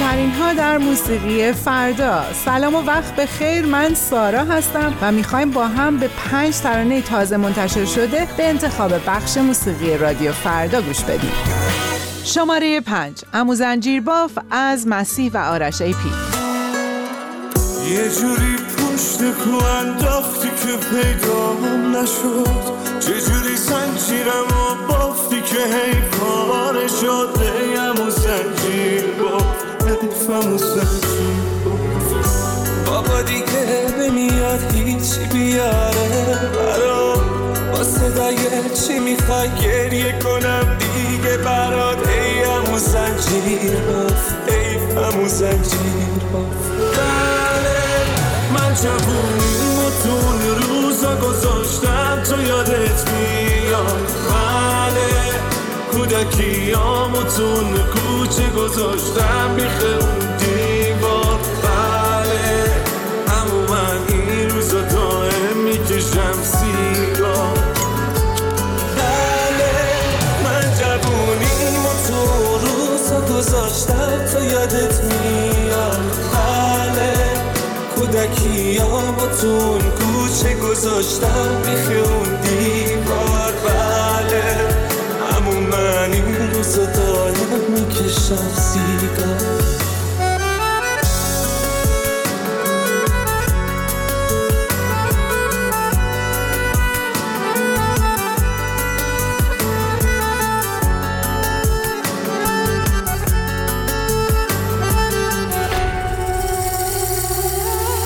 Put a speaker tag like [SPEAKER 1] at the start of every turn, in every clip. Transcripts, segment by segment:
[SPEAKER 1] ترین ها در موسیقی فردا. سلام و وقت به خیر. من سارا هستم و می‌خوایم با هم به پنج ترانه تازه منتشر شده به انتخاب بخش موسیقی رادیو فردا گوش بدیم. شماره پنج. امو زنجیر باف از مسیح و آرش ای پی.
[SPEAKER 2] یه جوری پشت کو انداختی که پیدا نشد. چجوری زنجیرم و بافتی که هی زنجیر بابا دیگه نمیاد هیچی بیاره. برا. با صدای چی می‌خوای گریه کنم دیگه؟ برات ای همون زنجیر باف. ای همون زنجیر باف. بله من جوونیم و تون روزا گذاشتم. تو یادت بله کودکیام و تون کوچه گذاشتم بیخه اون دیوار. بله همون من این روزا دائم می‌کشم سیگار. بله من جوونیم و تو روزا گذاشتم تو یادت میاد. بله کودکیام و تون کوچه گذاشتم بیخه اون سیگار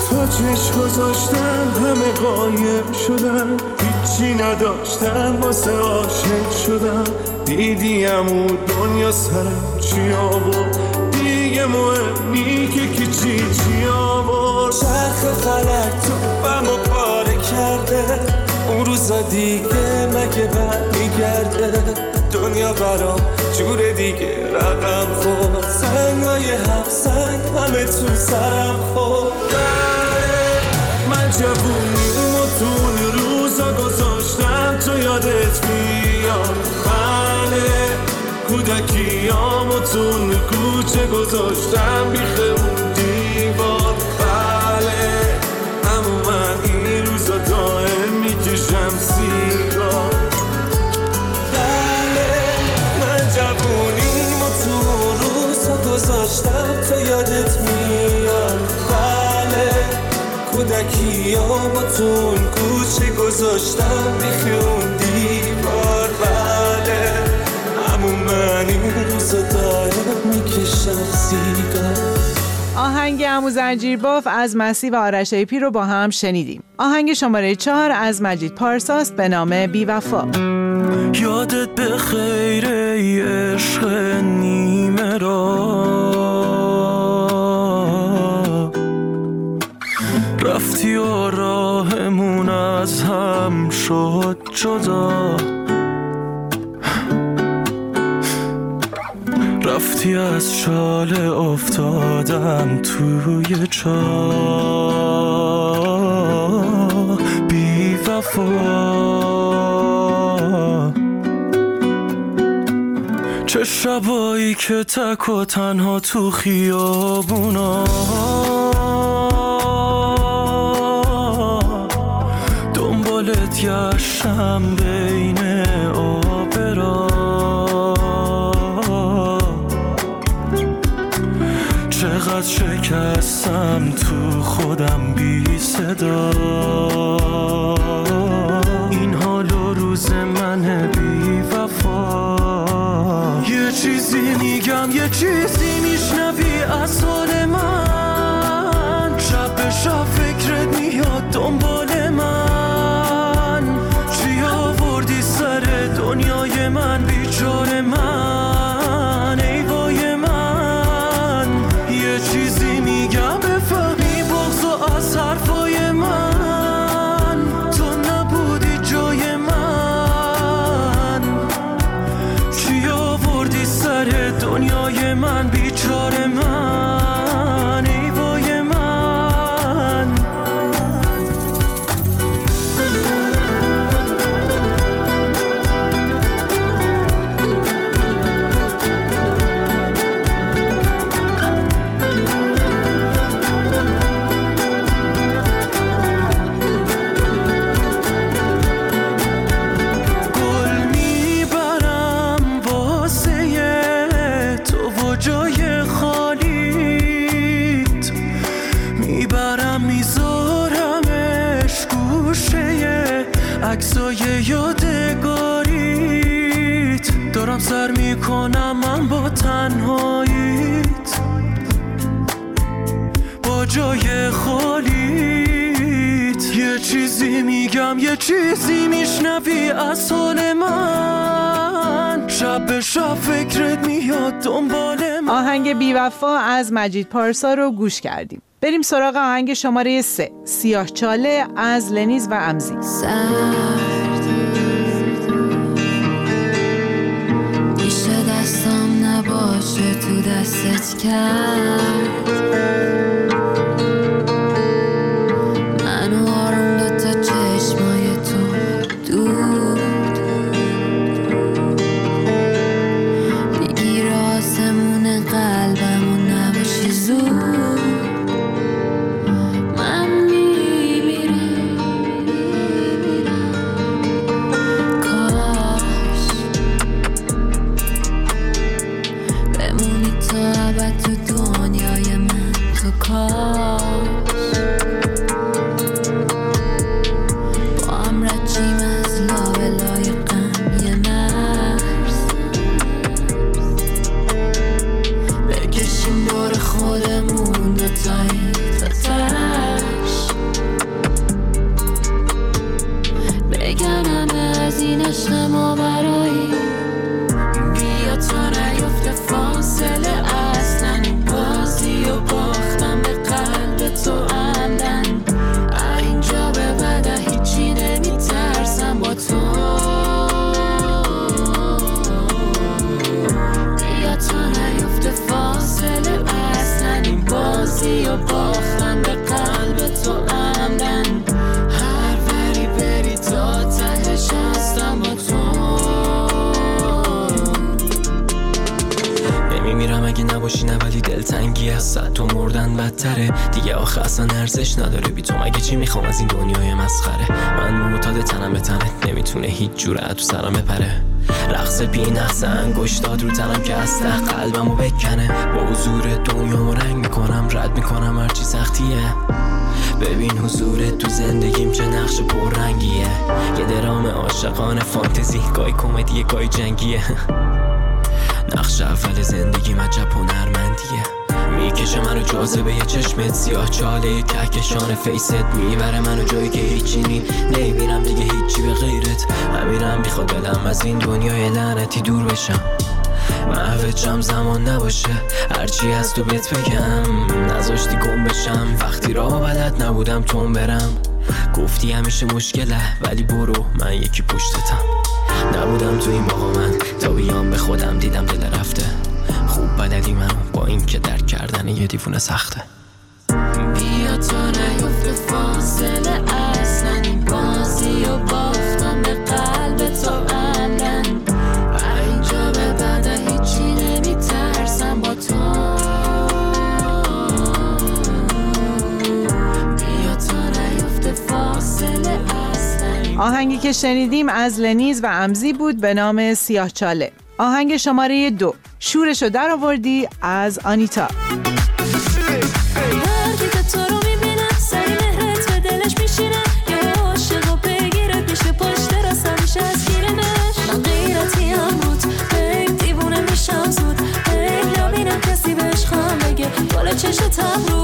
[SPEAKER 2] تا چشم گذاشتم همه قایم شدم هیچی نداشتم واسه عاشق شدم دیدیم اون دنیا سرم چی آورد؟ دیگه مهم نی که کی چی چی آورد. چرخ فلک تو و پاره کرده. اون روزا دیگه مگه برمیگرده؟ دنیا برام جور دیگه رقم خورد. سنگای هفت سنگ همه تو سرم بله، من جوونیم و تون روزا گذاشتم. تو یادت کوچه گذاشتم بیخه اون دیوار؟ بله اما من این روزا دائم می‌کشم سیگار بله گذاشتم تو یادت میاد. بله کودکیام و تون کوچه گذاشتم بیخی اون
[SPEAKER 1] آهنگ امو زنجیر باف از مسیح و آرش ای پی رو با هم شنیدیم. آهنگ شماره چهار از مجید پارساست به نام بی وفا
[SPEAKER 2] یادت به خیر عشق نیمه را. رفتی و راهمون از هم شد جدا. رفتی از شال افتادم توی چا بی وفا. چه شبایی که تک و تنها تو خیابونا. دنبالت گشتم بین چقدر شکستم تو خودم بی صدا. این حال و روز من بی وفا. یه چیزی میگم یه چیزی جای
[SPEAKER 3] خالیت. یه چیزی میگم یه چیزی میشنوی. از حال من. شب به شب فکرت میاد دنبال من.
[SPEAKER 1] آهنگ بیوفا از مجید پارسا رو گوش کردیم. بریم سراغ آهنگ شماره سه. سیاه چاله از لنیز و امزی.
[SPEAKER 4] سرد میشه دستم نباشه تو دستت کرد. ابد تو دنیای
[SPEAKER 3] نباشی ولی دلتنگی از صد تو مردن بدتره. دیگه آخه اصلا ارزش نداره. بی تو مگه چی می‌خوام؟ از این دنیای مسخره. من معتاد تنم به تنت نمی‌تونه هیچ جوره تو سرم بپره. رقص بی نقص انگشتاد رو تنم که از ته قلبمو بکنه. با حضور دنیامو رنگ می‌کنم. رد می‌کنم هرچی سختیه. ببین حضورت تو زندگیم چه نقش پررنگیه. یه درام عاشقانه فانتزی. گای کمدی گای جنگیه. نقش اول زندگی عجب هنرمندیه می‌کشه منو جاذبه یه چشمت سیاه چاله. کهکشان فیست می‌بره منو جایی که هیچی نی نمی‌بینم دیگه هیچی به غیرت. همینم می‌خواد دلم از این دنیای لعنتی دور بشم محوجم زمان نباشه. هرچی از تو بهت بگم نذاشتی گم بشم. وقتی راه بلد نبودم تون برم. گفتی همیشه مشکله ولی برو من یکی پشتتم. نبودم تو این باقا من. تا بیام به خودم دیدم دل رفته. خوب بلدی منو با این که درک کردن یه دیوونه سخته.
[SPEAKER 4] بیا تا نیفته فاصله اصلا. این بازی و باختم
[SPEAKER 1] آهنگی که شنیدیم از لنیز و امزی بود به نام سیاه چاله. آهنگ شماره دو. شورشو در آوردی از آنیتا.
[SPEAKER 4] رو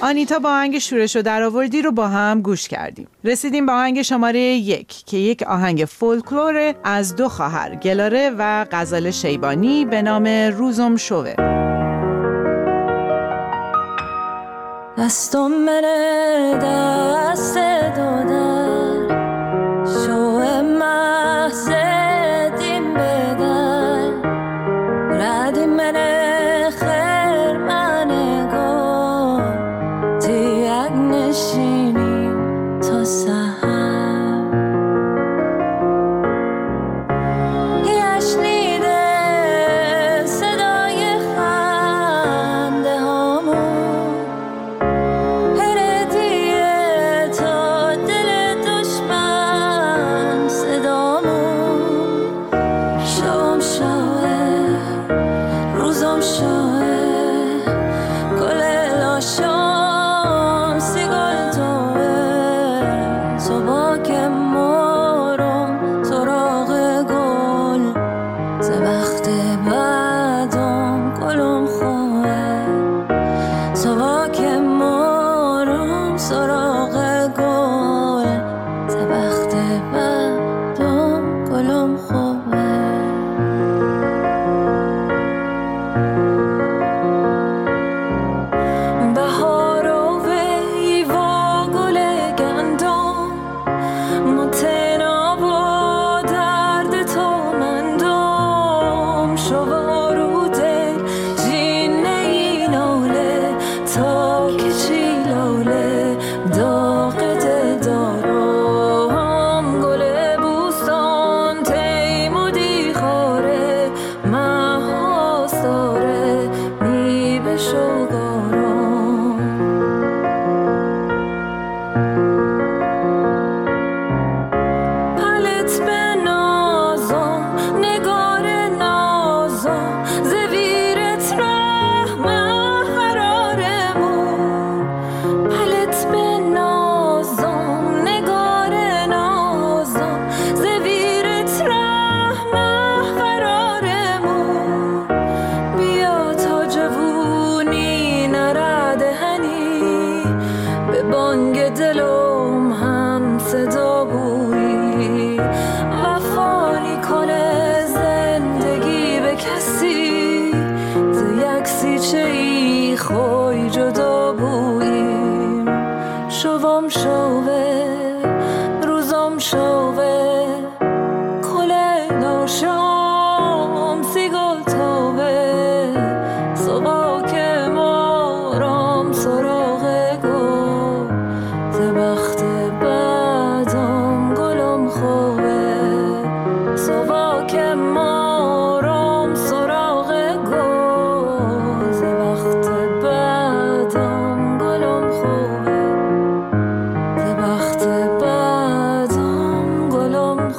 [SPEAKER 1] آنیتا با آهنگ شورش و درآوردی رو با هم گوش کردیم. رسیدیم به آهنگ شماره یک که یک آهنگ فولکلور از دو خواهر گلاره و غزال شیبانی به نام روزم شوه.
[SPEAKER 4] دستم منه دست 당신이 더 사랑 受够